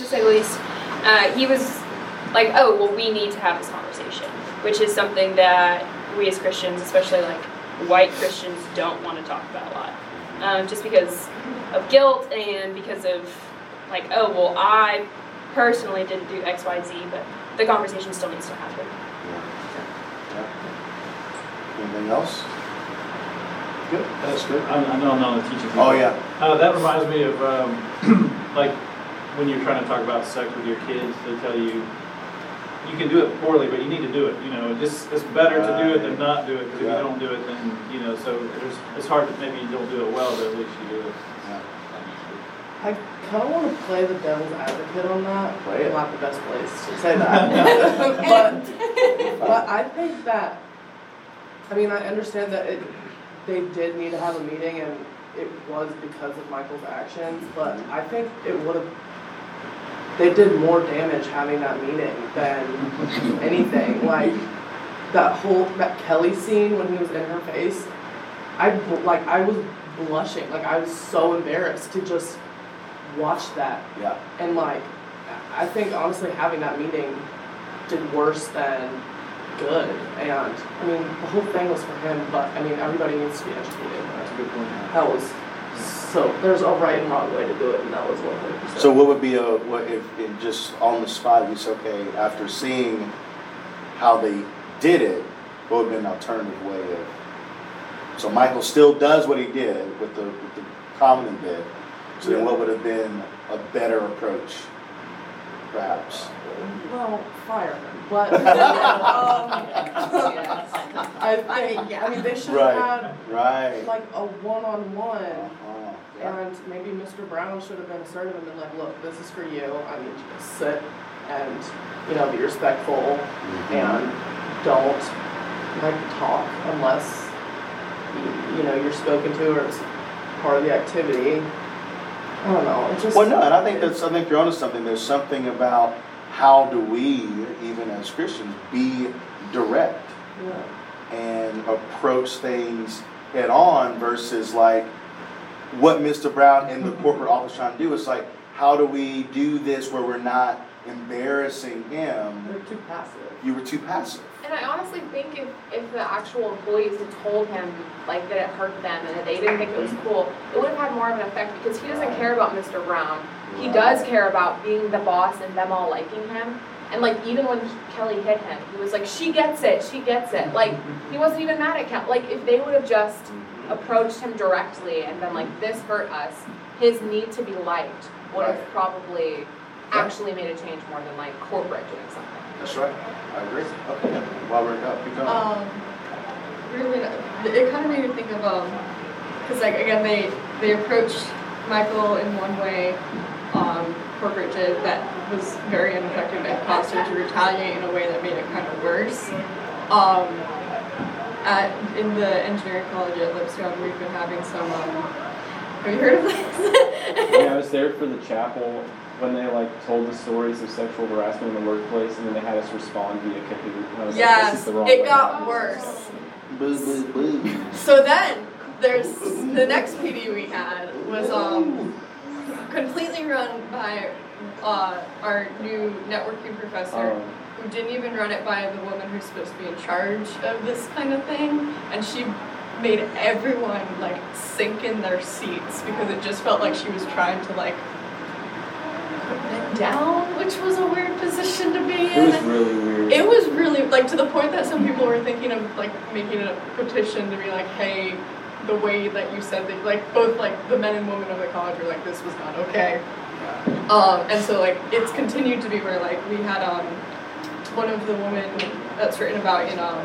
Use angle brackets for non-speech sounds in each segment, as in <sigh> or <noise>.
to say the least. Uh, he was like, oh, well, we need to have this conversation, which is something that we as Christians, especially like white Christians, don't want to talk about a lot. Um, just because of guilt and because of like, oh, well, I personally didn't do X, Y, Z, but the conversation still needs to happen. Yeah. Anything else? Good, that's good. I I know I'm not a teacher. Oh, yeah. Uh, that reminds me of, um, <clears throat> like, when you're trying to talk about sex with your kids, they tell you, you can do it poorly, but you need to do it, you know, it's, it's better to do it than not do it, because if you don't do it, then, you know, so there's, it's hard that maybe you don't do it well, but at least you do it. Yeah. I kind of want to play the devil's advocate on that. Play it. Not the best place to say <laughs> that. but, but I think that, I mean, I understand that it, they did need to have a meeting and it was because of Michael's actions, but I think it would have, they did more damage having that meeting than anything. Like, that whole, that Kelly scene when he was in her face, I, like, I was blushing. Like, I was so embarrassed to just watch that Yeah, and like, I think honestly having that meeting did worse than good. And I mean, the whole thing was for him, but I mean, everybody needs to be educated. That's a good point. That was so. There's a right and wrong way to do it, and that was one hundred percent. so what would be a, what if, if just on the spot, you say, okay, after seeing how they did it, what would be an alternative way of? So Michael still does what he did with the, with the comedy bit, so then what would have been a better approach, perhaps? well, fire him, but <laughs> um, I think I mean they should Right. have had Right. like a one-on-one. And maybe Mr. Brown should have been assertive and been like, look, this is for you. I need you to sit and, you know, be respectful Mhm. and don't like talk unless, you, you know, you're spoken to or it's part of the activity. I don't know. It's just. Well, no, and I think that's, I think you're onto something. There's something about how do we, even as Christians, be direct Yeah. and approach things head on versus like what Mr. Brown in the corporate office trying to do. It's like, how do we do this where we're not embarrassing him? They're too passive. You were too passive. And I honestly think if, if the actual employees had told him like that it hurt them and that they didn't think it was cool, it would have had more of an effect because he doesn't care about Mr. Brown. He does care about being the boss and them all liking him. And like even when Kelly hit him, he was like, "She gets it, she gets it." Like he wasn't even mad at Kelly. Like if they would have just approached him directly and been like, "This hurt us," his need to be liked would have Right. probably actually made a change more than like corporate doing something. That's right. I agree. Okay, while we're up, keep going. Um, really, it kind of made me think of um, because like again they they approached Michael in one way, um, corporate did that was very ineffective and caused her to retaliate in a way that made it kind of worse. Um, at in the engineering college at Lipscomb, we've been having some. Um, have you heard of this? Yeah, I <laughs> was there for the chapel when they like told the stories of sexual harassment in the workplace, and then they had us respond via Kahoot. And I was like, this yes, is the wrong it way. got worse. Boo, boo, boo. So then, there's the next PD we had was um completely run by uh, our new networking professor, Um, who didn't even run it by the woman who's supposed to be in charge of this kind of thing, and she made everyone like sink in their seats because it just felt like she was trying to like put it down, which was a weird position to be it in. was really weird. It was really like to the point that some people were thinking of like making a petition to be like, hey, the way that you said that, like both like the men and women of the college were like, this was not okay. Um, and so like it's continued to be where like we had um one of the women that's written about in um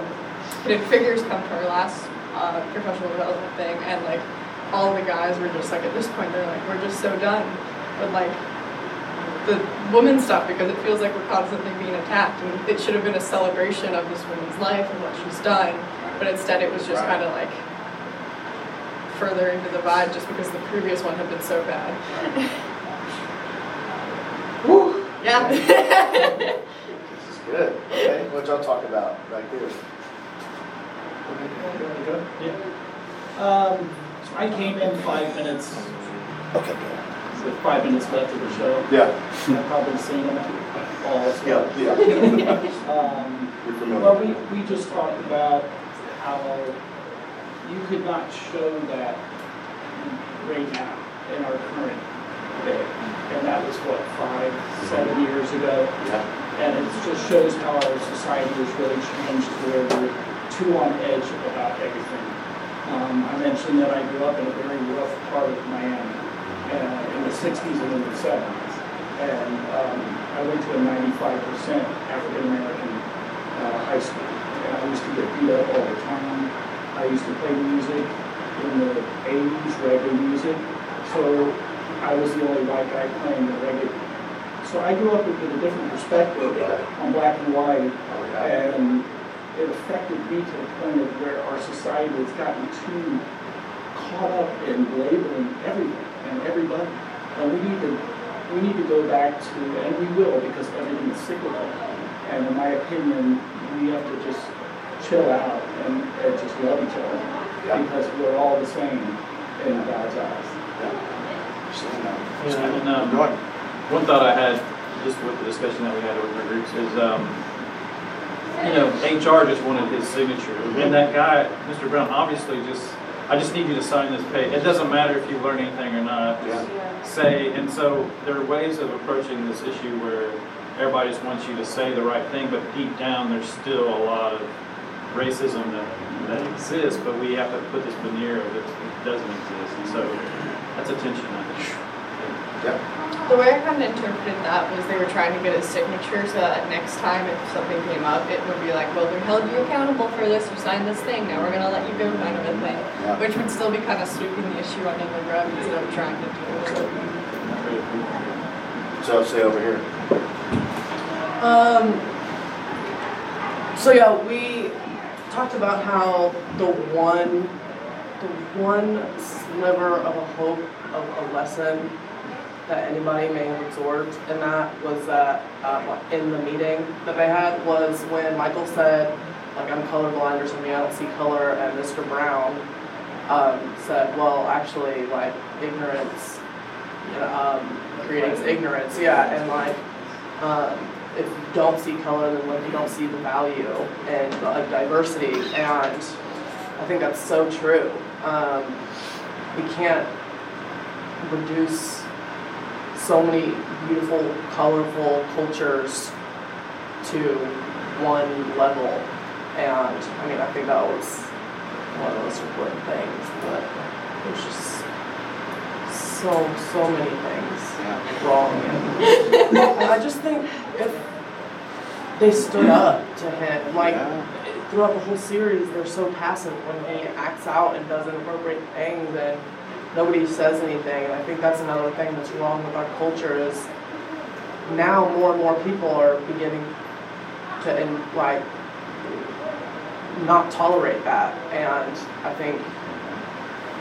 Hidden Figures come to our last uh, professional development thing, and like all the guys were just like at this point they're like we're just so done with like the woman stuff because it feels like we're constantly being attacked and it should have been a celebration of this woman's life and what she's done but instead it was just Right. kind of like further into the vibe just because the previous one had been so bad <laughs> Woo. yeah <laughs> good. Okay, what y'all talk about right there? Yeah. Um, so I came in five minutes, Okay, good. so five minutes left of the show. Yeah. I've probably seen them all well. Yeah, yeah. <laughs> Um, Well, familiar. we, we just talked about how you could not show that right now in our current day. And that was what, five, seven years ago? Yeah. And it just shows how our society has really changed to where we're too on edge about everything. Um, I mentioned that I grew up in a very rough part of Miami, uh, in the sixties and in the seventies. And, um, I went to a ninety-five percent African-American, uh, high school. And I used to get beat up all the time. I used to play music in the eighties, reggae music. So I was the only white guy playing the reggae. So I grew up with a different perspective on black and white, and it affected me to the point of where our society has gotten too caught up in labeling everything and everybody. And we need to, we need to go back to, and we will, because everything is cyclical. And in my opinion, we have to just chill out and, and just love each other, Yeah. because we're all the same in God's eyes. Yeah, and, um, Go ahead. One thought I had, just with the discussion that we had with our groups, is, um, you know, HR just wanted his signature. And that guy, Mr. Brown, obviously just, I just need you to sign this page. It doesn't matter if you learn anything or not. Just say, and so there are ways of approaching this issue where everybody just wants you to say the right thing, but deep down, there's still a lot of racism that, that exists, but we have to put this veneer of it, it doesn't exist. And so that's a tension, I think. The way I kind of interpreted that was they were trying to get his signature so that next time if something came up, it would be like, well, we held you accountable for this, you signed this thing, now we're gonna let you go kind of a thing. Yeah. Which would still be kind of sweeping the issue under the rug instead of trying to deal with it. So say over here. Um, so yeah, we talked about how the one, the one sliver of a hope of a lesson that anybody may have absorbed in that was that, um, in the meeting that they had was when Michael said, like, I'm colorblind or something, I don't see color, and Mr. Brown, um, said, well, actually, like, ignorance, you know, um, creates ignorance, yeah, and like, um, if you don't see color, then like you don't see the value and uh, diversity, and I think that's so true. Um, we can't reduce so many beautiful, colorful cultures to one level, and I mean I think that was one of the most important things, but there's just so so many things wrong. And I just think if they stood up to him, like throughout the whole series, they're so passive when he acts out and does inappropriate things, and nobody says anything. And I think that's another thing that's wrong with our culture is now more and more people are beginning to and like not tolerate that, and I think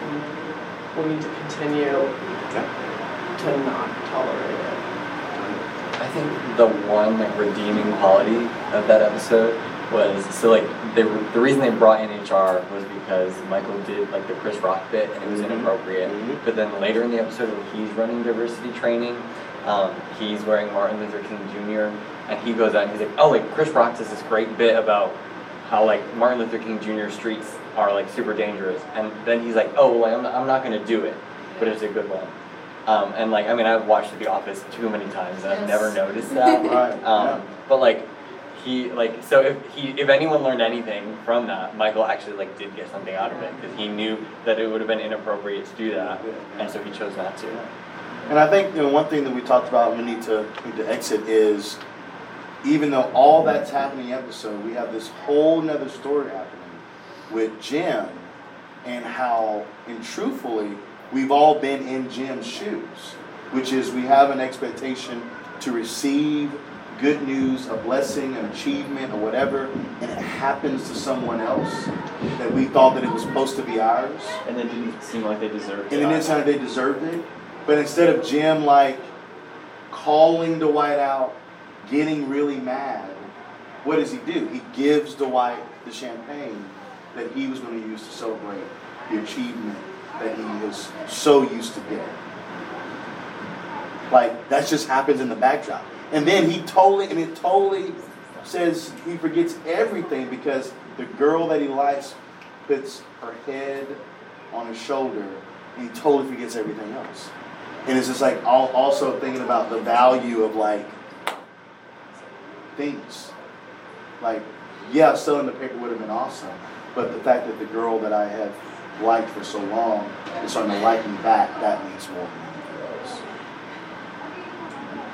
we- we need to continue to not tolerate it. I think the one like redeeming quality of that episode was so like they were, the reason they brought in HR was because Michael did like the Chris Rock bit and it was Mhm. inappropriate. Mhm. But then later in the episode when he's running diversity training, um, he's wearing Martin Luther King Jr. and he goes out and he's like, oh like Chris Rock does this great bit about how like Martin Luther King Jr. streets are like super dangerous and then he's like, oh well I'm not, I'm not gonna do it, but it's a good one. Um, and like I mean I've watched The Office too many times and I've Yes. never noticed <laughs> that. Right, yeah. Um, but like he like so if he if anyone learned anything from that, Michael actually like did get something out of it because he knew that it would have been inappropriate to do that, and so he chose not to. And I think, you know, one thing that we talked about, we need to, need to exit is, even though all that's happening episode, we have this whole nother story happening with Jim and how, and truthfully, we've all been in Jim's shoes, which is we have an expectation to receive good news, a blessing, an achievement, or whatever, and it happens to someone else that we thought that it was supposed to be ours And it didn't seem like they deserved it. and it didn't sound like they deserved it. But instead of Jim like calling Dwight out, getting really mad, what does he do? He gives Dwight the champagne that he was going to use to celebrate the achievement that he is so used to getting. Like that just happens in the backdrop. And then he totally and it totally says he forgets everything because the girl that he likes puts her head on his shoulder and he totally forgets everything else. And it's just like al- also thinking about the value of like things. Like, yeah, selling the paper would have been awesome, but the fact that the girl that I have liked for so long is starting to like me back, that means more.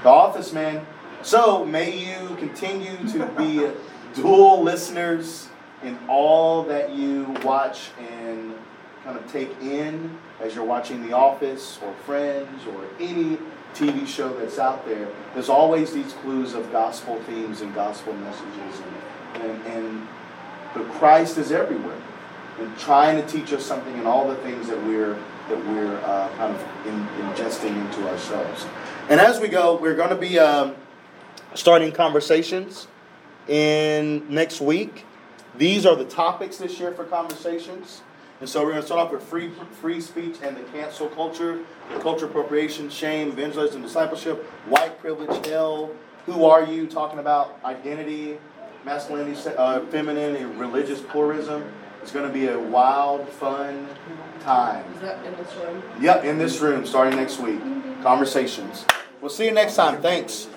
The Office, man. So may you continue to be <laughs> dual listeners in all that you watch and kind of take in as you're watching The Office or Friends or any TV show that's out there. There's always these clues of gospel themes and gospel messages, and, and, and the Christ is everywhere, and trying to teach us something in all the things that we're that we're uh, kind of in, ingesting into ourselves. And as we go, we're going to be um, starting conversations in next week. These are the topics this year for conversations. And so we're going to start off with free free speech and the cancel culture, the culture appropriation, shame, evangelism, discipleship, white privilege, hell. Who are you? Talking about identity, masculinity, uh, feminine, and religious pluralism. It's going to be a wild, fun time. Is that in this room? Yep, in this room starting next week. Conversations. We'll see you next time. Thanks.